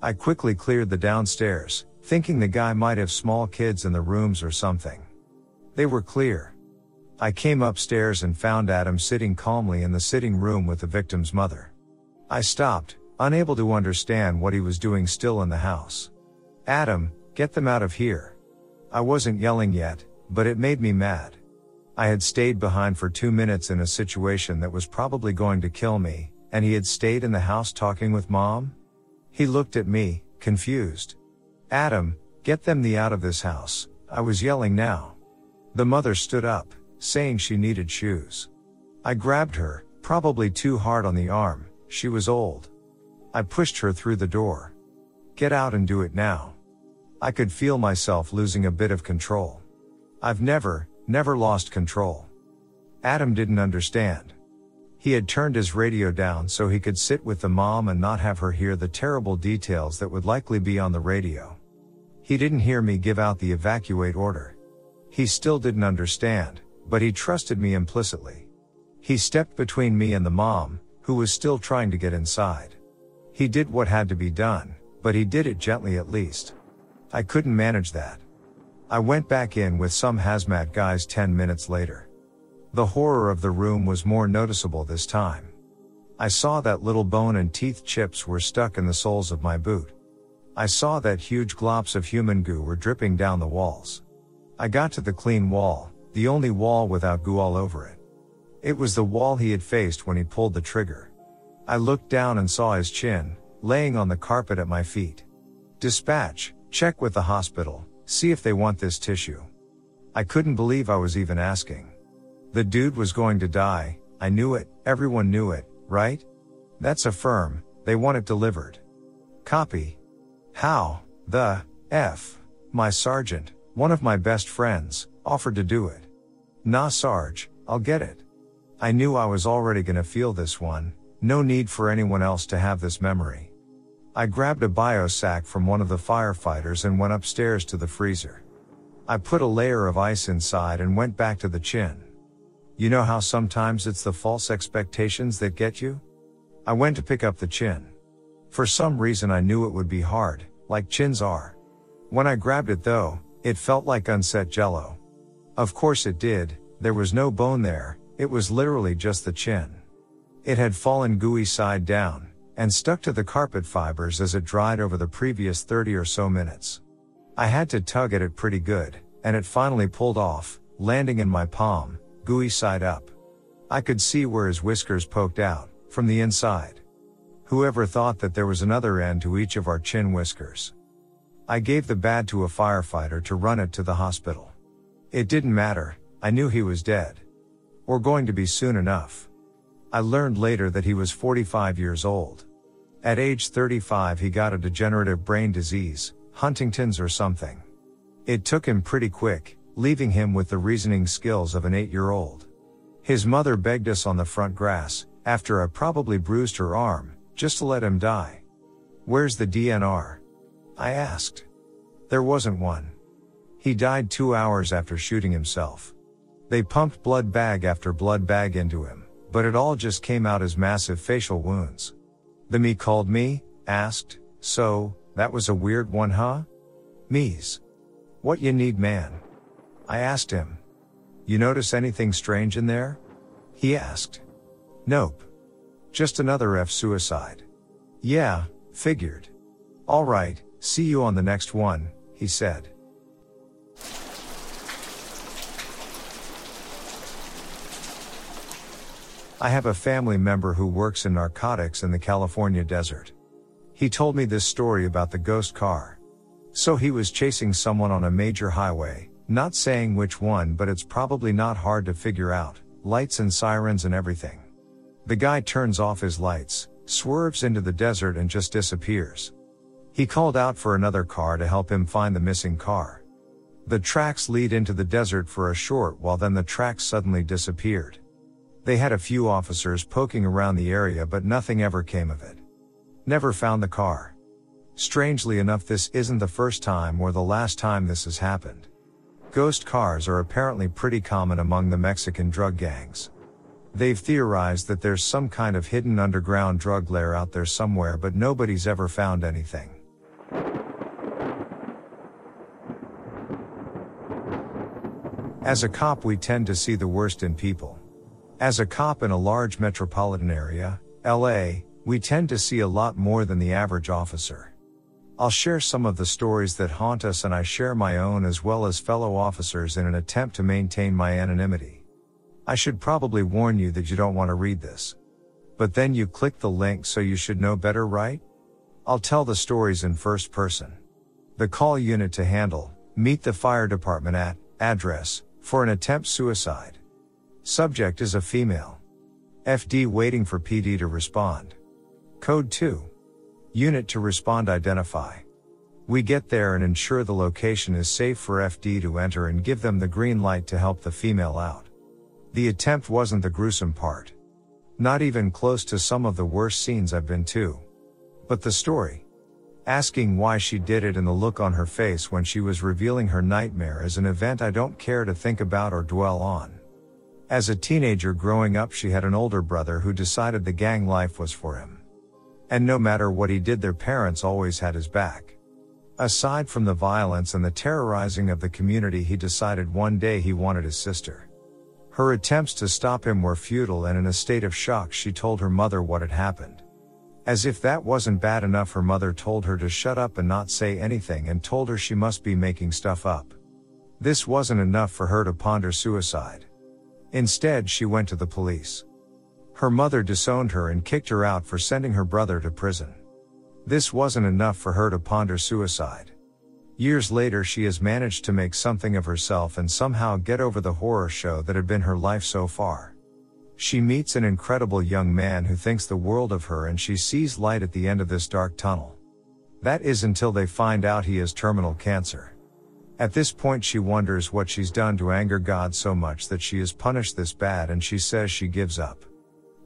I quickly cleared the downstairs, thinking the guy might have small kids in the rooms or something. They were clear. I came upstairs and found Adam sitting calmly in the sitting room with the victim's mother. I stopped, unable to understand what he was doing still in the house. Adam, get them out of here. I wasn't yelling yet, but it made me mad. I had stayed behind for two minutes in a situation that was probably going to kill me, and he had stayed in the house talking with mom? He looked at me, confused. Adam, get them the out of this house, I was yelling now. The mother stood up, saying she needed shoes. I grabbed her, probably too hard on the arm, she was old. I pushed her through the door. Get out and do it now. I could feel myself losing a bit of control. I've never, never lost control. Adam didn't understand. He had turned his radio down so he could sit with the mom and not have her hear the terrible details that would likely be on the radio. He didn't hear me give out the evacuate order. He still didn't understand, but he trusted me implicitly. He stepped between me and the mom, who was still trying to get inside. He did what had to be done, but he did it gently at least. I couldn't manage that. I went back in with some hazmat guys 10 minutes later. The horror of the room was more noticeable this time. I saw that little bone and teeth chips were stuck in the soles of my boot. I saw that huge glops of human goo were dripping down the walls. I got to the clean wall, the only wall without goo all over it. It was the wall he had faced when he pulled the trigger. I looked down and saw his chin, laying on the carpet at my feet. Dispatch, check with the hospital, see if they want this tissue. I couldn't believe I was even asking. The dude was going to die, I knew it, everyone knew it, right? That's a firm, they want it delivered. Copy. How, the, F, my sergeant, one of my best friends, offered to do it. Nah Sarge, I'll get it. I knew I was already gonna feel this one, no need for anyone else to have this memory. I grabbed a bio sack from one of the firefighters and went upstairs to the freezer. I put a layer of ice inside and went back to the chin. You know how sometimes it's the false expectations that get you? I went to pick up the chin. For some reason I knew it would be hard, like chins are. When I grabbed it though, it felt like unset jello. Of course it did, there was no bone there, it was literally just the chin. It had fallen gooey side down, and stuck to the carpet fibers as it dried over the previous 30 or so minutes. I had to tug at it pretty good, and it finally pulled off, landing in my palm, gooey side up. I could see where his whiskers poked out, from the inside. Whoever thought that there was another end to each of our chin whiskers? I gave the bad to a firefighter to run it to the hospital. It didn't matter, I knew he was dead. Or going to be soon enough. I learned later that he was 45 years old. At age 35 he got a degenerative brain disease, Huntington's or something. It took him pretty quick, leaving him with the reasoning skills of an 8 year old. His mother begged us on the front grass, after I probably bruised her arm, just to let him die. Where's the DNR? I asked. There wasn't one. He died two hours after shooting himself. They pumped blood bag after blood bag into him, but it all just came out as massive facial wounds. The ME called me, asked, so, that was a weird one huh? Me's. What you need man? I asked him. You notice anything strange in there? He asked. Nope. Just another F suicide. Yeah, Figured. Alright, see you on the next one, he said. I have a family member who works in narcotics in the California desert. He told me this story about the ghost car. So he was chasing someone on a major highway, not saying which one, but it's probably not hard to figure out, lights and sirens and everything. The guy turns off his lights, swerves into the desert and just disappears. He called out for another car to help him find the missing car. The tracks lead into the desert for a short while then the tracks suddenly disappeared. They had a few officers poking around the area but nothing ever came of it. Never found the car. Strangely enough this isn't the first time or the last time this has happened. Ghost cars are apparently pretty common among the Mexican drug gangs. They've theorized that there's some kind of hidden underground drug lair out there somewhere, but nobody's ever found anything. As a cop, we tend to see the worst in people. As a cop in a large metropolitan area, LA, we tend to see a lot more than the average officer. I'll share some of the stories that haunt us and I share my own as well as fellow officers in an attempt to maintain my anonymity. I should probably warn you that you don't want to read this. But then you click the link so you should know better, right? I'll tell the stories in first person. The call unit to handle, meet the fire department at, address, for an attempt suicide. Subject is a female. FD waiting for PD to respond. Code 2. Unit to respond identify. We get there and ensure the location is safe for FD to enter and give them the green light to help the female out. The attempt wasn't the gruesome part. Not even close to some of the worst scenes I've been to. But the story. Asking why she did it and the look on her face when she was revealing her nightmare is an event I don't care to think about or dwell on. As a teenager growing up, she had an older brother who decided the gang life was for him. And no matter what he did, their parents always had his back. Aside from the violence and the terrorizing of the community, he decided one day he wanted his sister. Her attempts to stop him were futile and in a state of shock she told her mother what had happened. As if that wasn't bad enough her mother told her to shut up and not say anything and told her she must be making stuff up. This wasn't enough for her to ponder suicide. Instead she went to the police. Her mother disowned her and kicked her out for sending her brother to prison. This wasn't enough for her to ponder suicide. Years later, she has managed to make something of herself and somehow get over the horror show that had been her life so far. She meets an incredible young man who thinks the world of her and she sees light at the end of this dark tunnel. That is until they find out he has terminal cancer. At this point, she wonders what she's done to anger God so much that she is punished this bad and she says she gives up.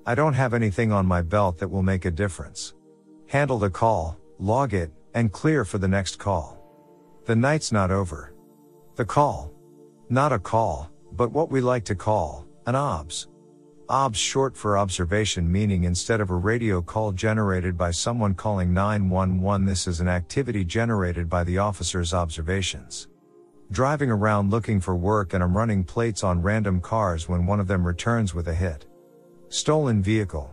I don't have anything on my belt that will make a difference. Handle the call, log it, and clear for the next call. The night's not over. The call. Not a call, but what we like to call, an OBS. OBS short for observation meaning instead of a radio call generated by someone calling 911 this is an activity generated by the officer's observations. Driving around looking for work and I'm running plates on random cars when one of them returns with a hit. Stolen vehicle.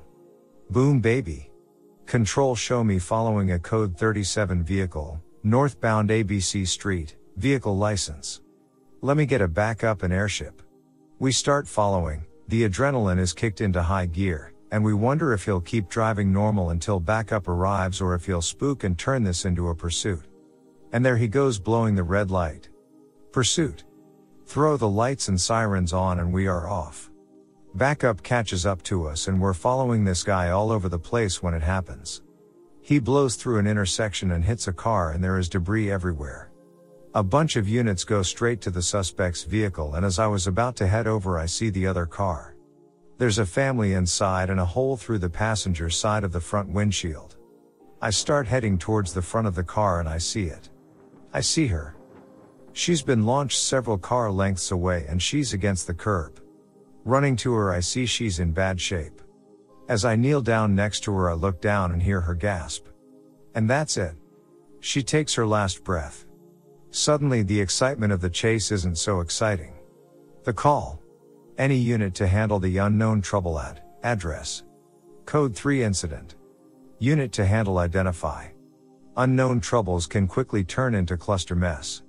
Boom baby. Control show me following a code 37 vehicle, Northbound ABC Street, vehicle license. Let me get a backup and airship. We start following, the adrenaline is kicked into high gear, and we wonder if he'll keep driving normal until backup arrives or if he'll spook and turn this into a pursuit. And there he goes blowing the red light. Pursuit. Throw the lights and sirens on and we are off. Backup catches up to us and we're following this guy all over the place when it happens. He blows through an intersection and hits a car and there is debris everywhere. A bunch of units go straight to the suspect's vehicle and as I was about to head over I see the other car. There's a family inside and a hole through the passenger side of the front windshield. I start heading towards the front of the car and I see it. I see her. She's been launched several car lengths away and she's against the curb. Running to her, I see she's in bad shape. As I kneel down next to her, I look down and hear her gasp. And that's it. She takes her last breath. Suddenly, the excitement of the chase isn't so exciting. The call. Any unit to handle the unknown trouble at address. Code 3 incident. Unit to handle identify. Unknown troubles can quickly turn into cluster mess.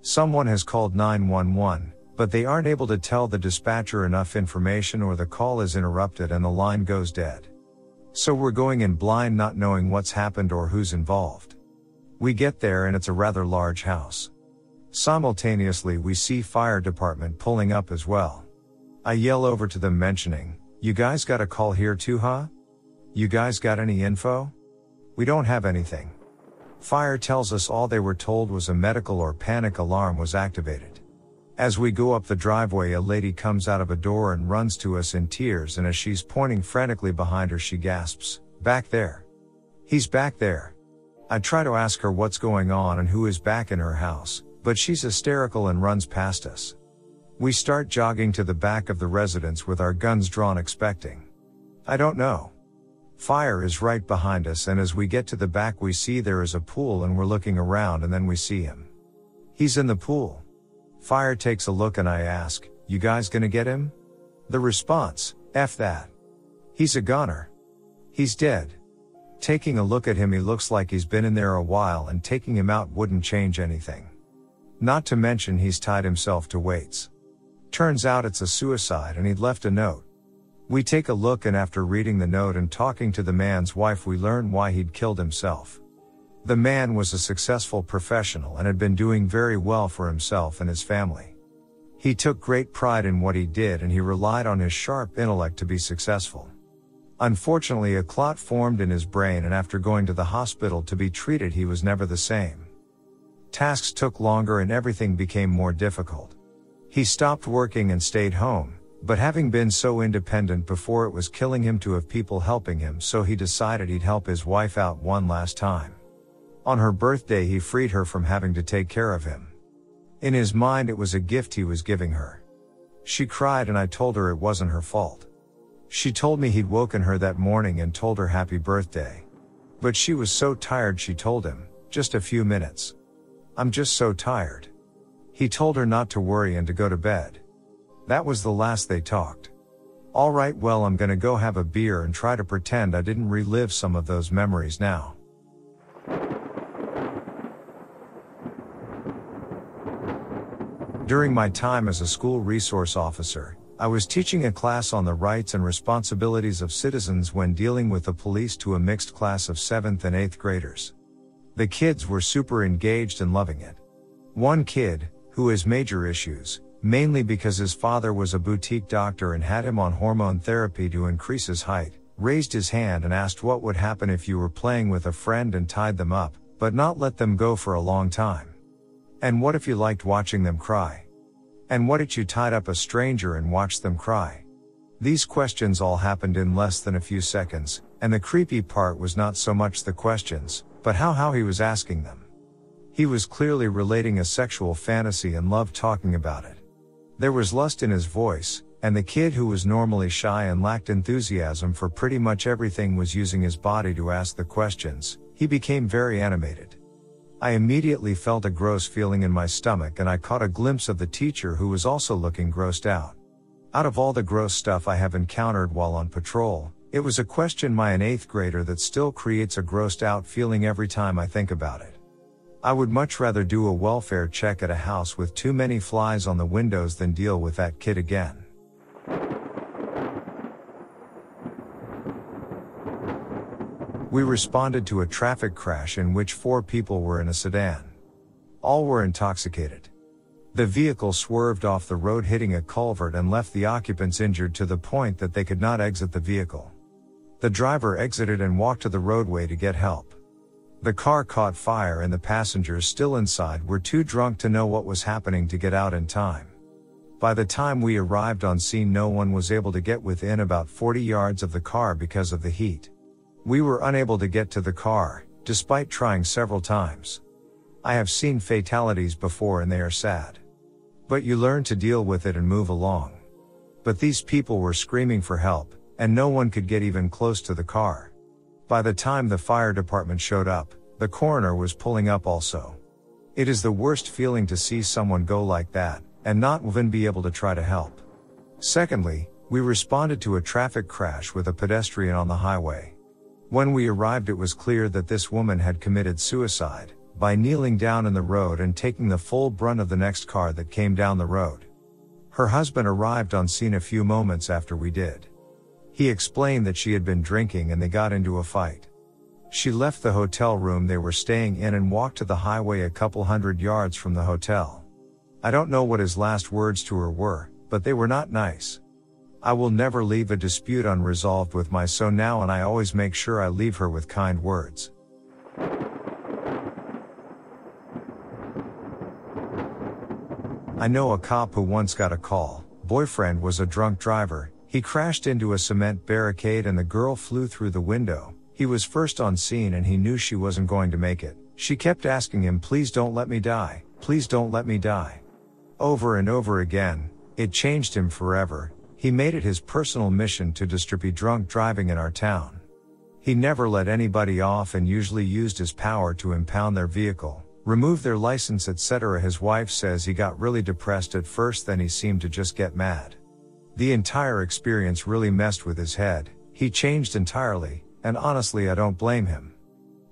Someone has called 911, but they aren't able to tell the dispatcher enough information or the call is interrupted and the line goes dead. So we're going in blind not knowing what's happened or who's involved. We get there and it's a rather large house. Simultaneously we see fire department pulling up as well. I yell over to them mentioning, you guys got a call here too huh? You guys got any info? We don't have anything. Fire tells us all they were told was a medical or panic alarm was activated. As we go up the driveway, a lady comes out of a door and runs to us in tears, and as she's pointing frantically behind her, she gasps, Back there. He's back there. I try to ask her what's going on and who is back in her house, but she's hysterical and runs past us. We start jogging to the back of the residence with our guns drawn, expecting. I don't know. Fire is right behind us, and as we get to the back, we see there is a pool and we're looking around, and then we see him. He's in the pool. Fire takes a look, and I ask, You guys gonna get him? The response, F that. He's a goner. He's dead. Taking a look at him, he looks like he's been in there a while, and taking him out wouldn't change anything. Not to mention, he's tied himself to weights. Turns out it's a suicide, and he'd left a note. We take a look and after reading the note and talking to the man's wife we learn why he'd killed himself. The man was a successful professional and had been doing very well for himself and his family. He took great pride in what he did and he relied on his sharp intellect to be successful. Unfortunately, a clot formed in his brain and after going to the hospital to be treated, he was never the same. Tasks took longer and everything became more difficult. He stopped working and stayed home, but having been so independent before it was killing him to have people helping him, so he decided he'd help his wife out one last time. On her birthday, he freed her from having to take care of him. In his mind, it was a gift he was giving her. She cried and I told her it wasn't her fault. She told me he'd woken her that morning and told her happy birthday. But she was so tired she told him, just a few minutes. I'm just so tired. He told her not to worry and to go to bed. That was the last they talked. Alright, well, I'm gonna go have a beer and try to pretend I didn't relive some of those memories now. During my time as a school resource officer, I was teaching a class on the rights and responsibilities of citizens when dealing with the police to a mixed class of 7th and 8th graders. The kids were super engaged and loving it. One kid, who has major issues, mainly because his father was a boutique doctor and had him on hormone therapy to increase his height, raised his hand and asked what would happen if you were playing with a friend and tied them up, but not let them go for a long time. And what if you liked watching them cry? And what if you tied up a stranger and watched them cry? These questions all happened in less than a few seconds, and the creepy part was not so much the questions, but how how he was asking them. He was clearly relating a sexual fantasy and loved talking about it. There was lust in his voice, and the kid who was normally shy and lacked enthusiasm for pretty much everything was using his body to ask the questions. He became very animated. I immediately felt a gross feeling in my stomach and I caught a glimpse of the teacher who was also looking grossed out. Out of all the gross stuff I have encountered while on patrol, it was a question by an eighth grader that still creates a grossed out feeling every time I think about it. I would much rather do a welfare check at a house with too many flies on the windows than deal with that kid again. We responded to a traffic crash in which four people were in a sedan. All were intoxicated. The vehicle swerved off the road hitting a culvert and left the occupants injured to the point that they could not exit the vehicle. The driver exited and walked to the roadway to get help. The car caught fire and the passengers still inside were too drunk to know what was happening to get out in time. By the time we arrived on scene no one was able to get within about 40 yards of the car because of the heat. We were unable to get to the car, despite trying several times. I have seen fatalities before and they are sad. But you learn to deal with it and move along. But these people were screaming for help, and no one could get even close to the car. By the time the fire department showed up, the coroner was pulling up also. It is the worst feeling to see someone go like that, and not even be able to try to help. Secondly, we responded to a traffic crash with a pedestrian on the highway. When we arrived it was clear that this woman had committed suicide, by kneeling down in the road and taking the full brunt of the next car that came down the road. Her husband arrived on scene a few moments after we did. He explained that she had been drinking and they got into a fight. She left the hotel room they were staying in and walked to the highway a couple hundred yards from the hotel. I don't know what his last words to her were, but they were not nice. I will never leave a dispute unresolved with my so now and I always make sure I leave her with kind words. I know a cop who once got a call. Boyfriend was a drunk driver. He crashed into a cement barricade and the girl flew through the window. He was first on scene and he knew she wasn't going to make it. She kept asking him, please don't let me die. Please don't let me die. Over and over again. It changed him forever. He made it his personal mission to distribute drunk driving in our town. He never let anybody off and usually used his power to impound their vehicle remove their license, etc. His wife says he got really depressed at first, then he seemed to just get mad. The entire experience really messed with his head. He changed entirely, and honestly, I don't blame him.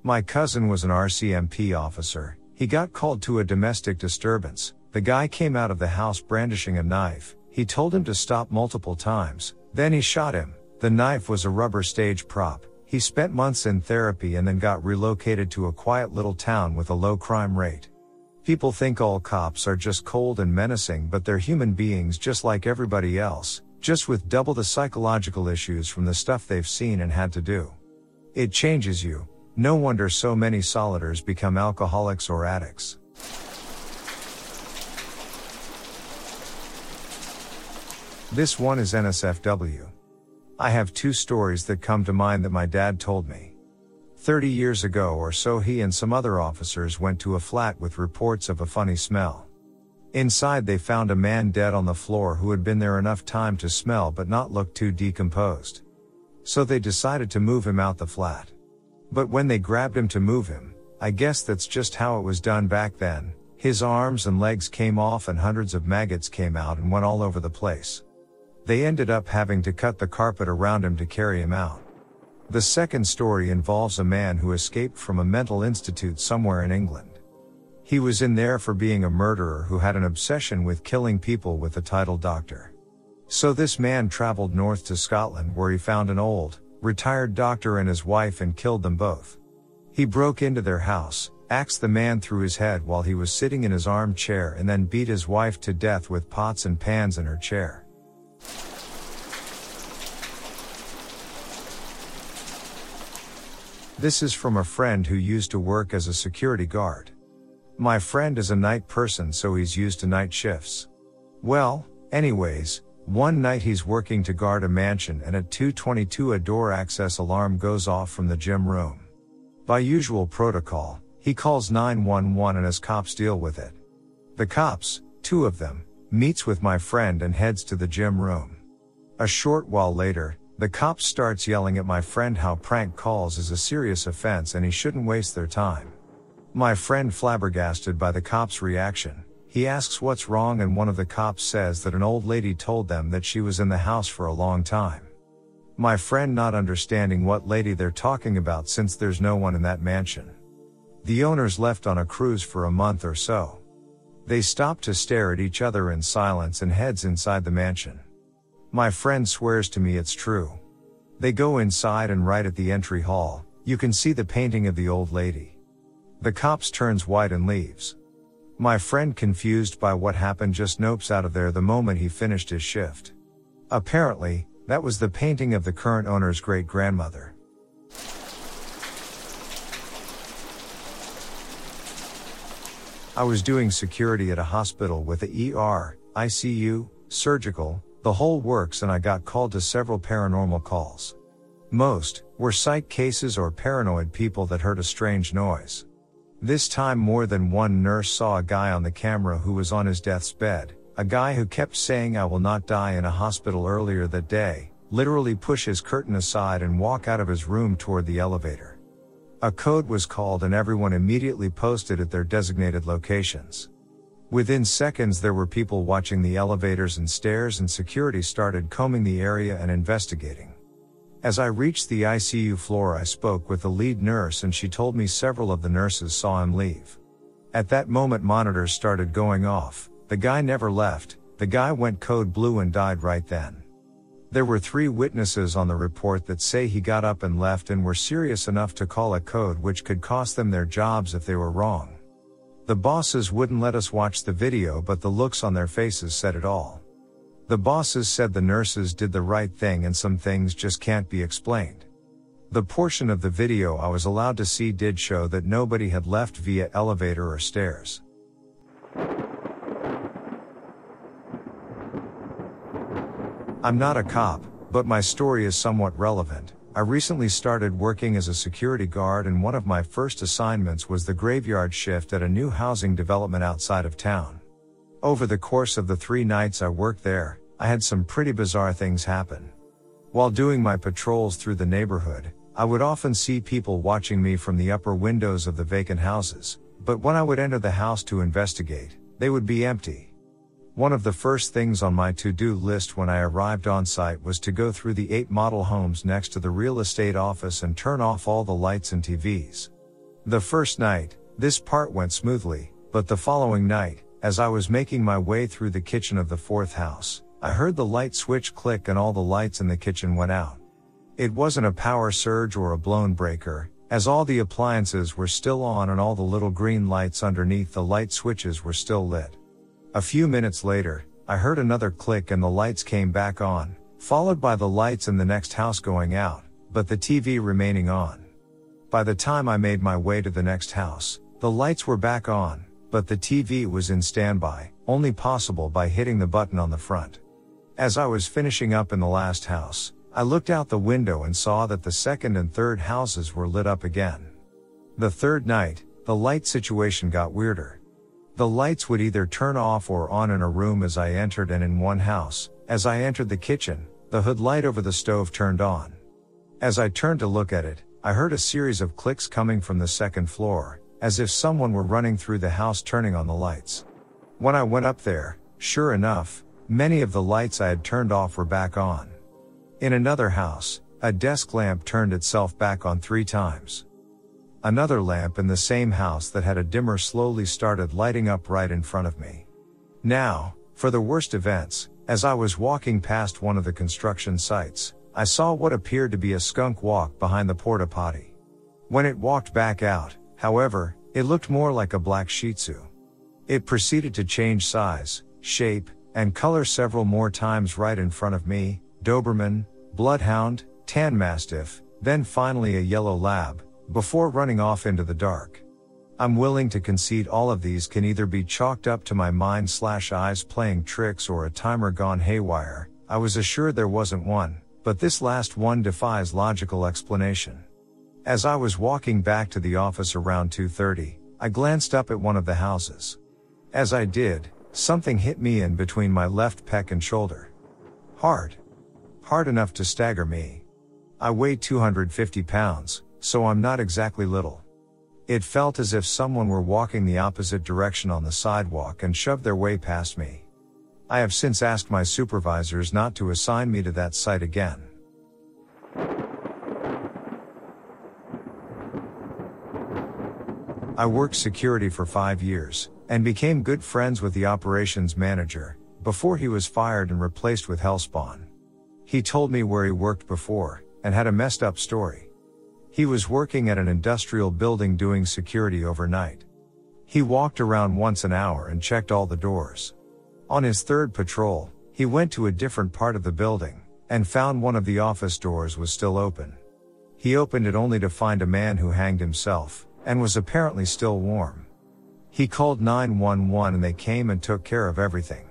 My cousin was an RCMP officer. He got called to a domestic disturbance. The guy came out of the house brandishing a knife. He told him to stop multiple times. Then he shot him. The knife was a rubber stage prop. He spent months in therapy and then got relocated to a quiet little town with a low crime rate. People think all cops are just cold and menacing, but they're human beings just like everybody else, just with double the psychological issues from the stuff they've seen and had to do. It changes you. No wonder so many soliders become alcoholics or addicts. This one is NSFW. I have two stories that come to mind that my dad told me. 30 years ago or so, he and some other officers went to a flat with reports of a funny smell. Inside, they found a man dead on the floor who had been there enough time to smell but not look too decomposed. So they decided to move him out the flat. But when they grabbed him to move him, I guess that's just how it was done back then, his arms and legs came off and hundreds of maggots came out and went all over the place. They ended up having to cut the carpet around him to carry him out. The second story involves a man who escaped from a mental institute somewhere in England. He was in there for being a murderer who had an obsession with killing people with the title doctor. So this man traveled north to Scotland where he found an old, retired doctor and his wife and killed them both. He broke into their house, axed the man through his head while he was sitting in his armchair and then beat his wife to death with pots and pans in her chair. This is from a friend who used to work as a security guard. My friend is a night person so he's used to night shifts. Well, anyways, one night he's working to guard a mansion and at 222 a door access alarm goes off from the gym room. By usual protocol, he calls 911 and his cops deal with it. The cops, two of them, meets with my friend and heads to the gym room. A short while later, the cop starts yelling at my friend how prank calls is a serious offense and he shouldn't waste their time. My friend flabbergasted by the cop's reaction. He asks what's wrong and one of the cops says that an old lady told them that she was in the house for a long time. My friend not understanding what lady they're talking about since there's no one in that mansion. The owners left on a cruise for a month or so. They stop to stare at each other in silence and heads inside the mansion. My friend swears to me it's true. They go inside and right at the entry hall, you can see the painting of the old lady. The cops turns white and leaves. My friend, confused by what happened, just nopes out of there the moment he finished his shift. Apparently, that was the painting of the current owner's great grandmother. I was doing security at a hospital with a ER, ICU, surgical, the whole works, and I got called to several paranormal calls. Most were psych cases or paranoid people that heard a strange noise. This time, more than one nurse saw a guy on the camera who was on his death's bed, a guy who kept saying, I will not die in a hospital earlier that day, literally push his curtain aside and walk out of his room toward the elevator. A code was called and everyone immediately posted at their designated locations. Within seconds, there were people watching the elevators and stairs, and security started combing the area and investigating. As I reached the ICU floor, I spoke with the lead nurse, and she told me several of the nurses saw him leave. At that moment, monitors started going off. The guy never left, the guy went code blue and died right then. There were three witnesses on the report that say he got up and left and were serious enough to call a code which could cost them their jobs if they were wrong. The bosses wouldn't let us watch the video, but the looks on their faces said it all. The bosses said the nurses did the right thing and some things just can't be explained. The portion of the video I was allowed to see did show that nobody had left via elevator or stairs. I'm not a cop, but my story is somewhat relevant. I recently started working as a security guard, and one of my first assignments was the graveyard shift at a new housing development outside of town. Over the course of the three nights I worked there, I had some pretty bizarre things happen. While doing my patrols through the neighborhood, I would often see people watching me from the upper windows of the vacant houses, but when I would enter the house to investigate, they would be empty. One of the first things on my to-do list when I arrived on site was to go through the eight model homes next to the real estate office and turn off all the lights and TVs. The first night, this part went smoothly, but the following night, as I was making my way through the kitchen of the fourth house, I heard the light switch click and all the lights in the kitchen went out. It wasn't a power surge or a blown breaker, as all the appliances were still on and all the little green lights underneath the light switches were still lit. A few minutes later, I heard another click and the lights came back on, followed by the lights in the next house going out, but the TV remaining on. By the time I made my way to the next house, the lights were back on, but the TV was in standby, only possible by hitting the button on the front. As I was finishing up in the last house, I looked out the window and saw that the second and third houses were lit up again. The third night, the light situation got weirder. The lights would either turn off or on in a room as I entered and in one house, as I entered the kitchen, the hood light over the stove turned on. As I turned to look at it, I heard a series of clicks coming from the second floor, as if someone were running through the house turning on the lights. When I went up there, sure enough, many of the lights I had turned off were back on. In another house, a desk lamp turned itself back on three times. Another lamp in the same house that had a dimmer slowly started lighting up right in front of me. Now, for the worst events, as I was walking past one of the construction sites, I saw what appeared to be a skunk walk behind the porta potty. When it walked back out, however, it looked more like a black shih tzu. It proceeded to change size, shape, and color several more times right in front of me, Doberman, Bloodhound, Tan Mastiff, then finally a yellow lab, before running off into the dark. I'm willing to concede all of these can either be chalked up to my mind slash eyes playing tricks or a timer gone haywire. I was assured there wasn't one, but this last one defies logical explanation. As I was walking back to the office around 2:30, I glanced up at one of the houses. As I did, something hit me in between my left pec and shoulder. Hard. Hard enough to stagger me. I weigh 250 pounds, so I'm not exactly little. It felt as if someone were walking the opposite direction on the sidewalk and shoved their way past me. I have since asked my supervisors not to assign me to that site again. I worked security for five years and became good friends with the operations manager before he was fired and replaced with Hellspawn. He told me where he worked before and had a messed up story. He was working at an industrial building doing security overnight. He walked around once an hour and checked all the doors. On his third patrol, he went to a different part of the building and found one of the office doors was still open. He opened it only to find a man who hanged himself and was apparently still warm. He called 911 and they came and took care of everything.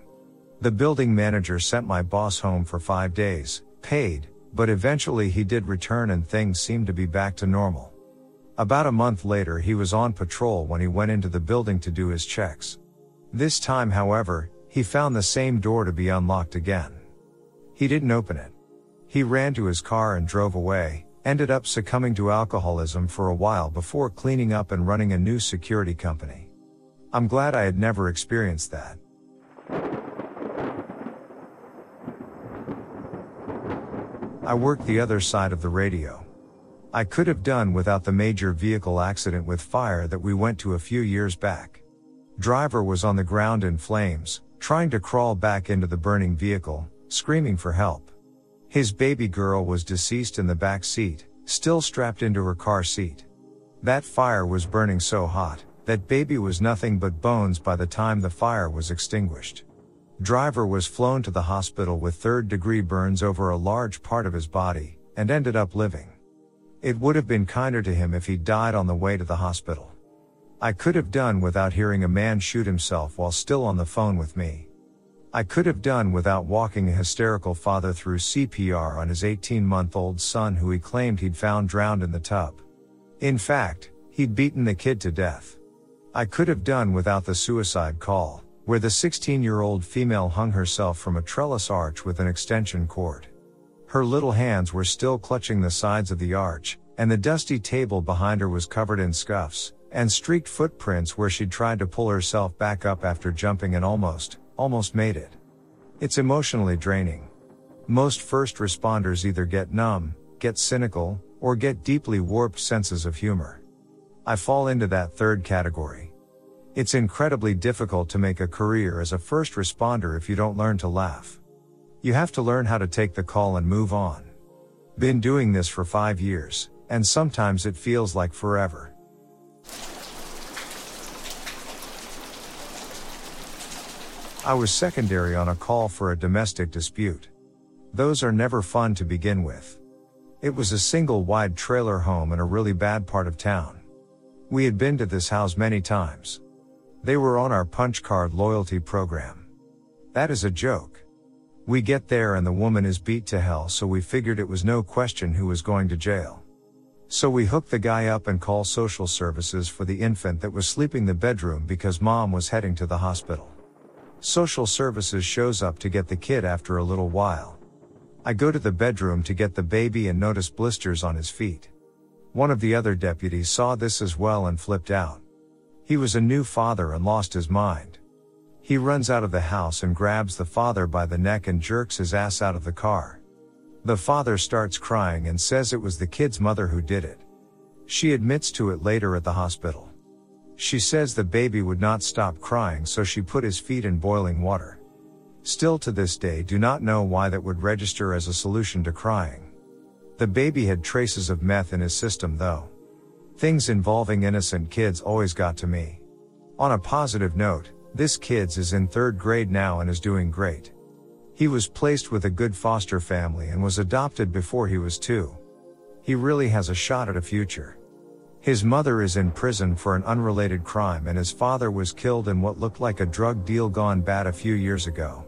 The building manager sent my boss home for five days, paid, but eventually he did return and things seemed to be back to normal. About a month later he was on patrol when he went into the building to do his checks. This time however, he found the same door to be unlocked again. He didn't open it. He ran to his car and drove away, ended up succumbing to alcoholism for a while before cleaning up and running a new security company. I'm glad I had never experienced that. I worked the other side of the radio. I could have done without the major vehicle accident with fire that we went to a few years back. Driver was on the ground in flames, trying to crawl back into the burning vehicle, screaming for help. His baby girl was deceased in the back seat, still strapped into her car seat. That fire was burning so hot, that baby was nothing but bones by the time the fire was extinguished. Driver was flown to the hospital with third degree burns over a large part of his body, and ended up living. It would have been kinder to him if he died on the way to the hospital. I could have done without hearing a man shoot himself while still on the phone with me. I could have done without walking a hysterical father through CPR on his 18 month old son who he claimed he'd found drowned in the tub. In fact, he'd beaten the kid to death. I could have done without the suicide call, where the 16 year old female hung herself from a trellis arch with an extension cord. Her little hands were still clutching the sides of the arch, and the dusty table behind her was covered in scuffs and streaked footprints where she'd tried to pull herself back up after jumping and almost, almost made it. It's emotionally draining. Most first responders either get numb, get cynical, or get deeply warped senses of humor. I fall into that third category. It's incredibly difficult to make a career as a first responder if you don't learn to laugh. You have to learn how to take the call and move on. Been doing this for five years, and sometimes it feels like forever. I was secondary on a call for a domestic dispute. Those are never fun to begin with. It was a single wide trailer home in a really bad part of town. We had been to this house many times. They were on our punch card loyalty program. That is a joke. We get there and the woman is beat to hell so we figured it was no question who was going to jail. So we hook the guy up and call social services for the infant that was sleeping the bedroom because mom was heading to the hospital. Social services shows up to get the kid after a little while. I go to the bedroom to get the baby and notice blisters on his feet. One of the other deputies saw this as well and flipped out. He was a new father and lost his mind. He runs out of the house and grabs the father by the neck and jerks his ass out of the car. The father starts crying and says it was the kid's mother who did it. She admits to it later at the hospital. She says the baby would not stop crying so she put his feet in boiling water. Still to this day do not know why that would register as a solution to crying. The baby had traces of meth in his system though. Things involving innocent kids always got to me. On a positive note, this kid's is in third grade now and is doing great. He was placed with a good foster family and was adopted before he was two. He really has a shot at a future. His mother is in prison for an unrelated crime and his father was killed in what looked like a drug deal gone bad a few years ago.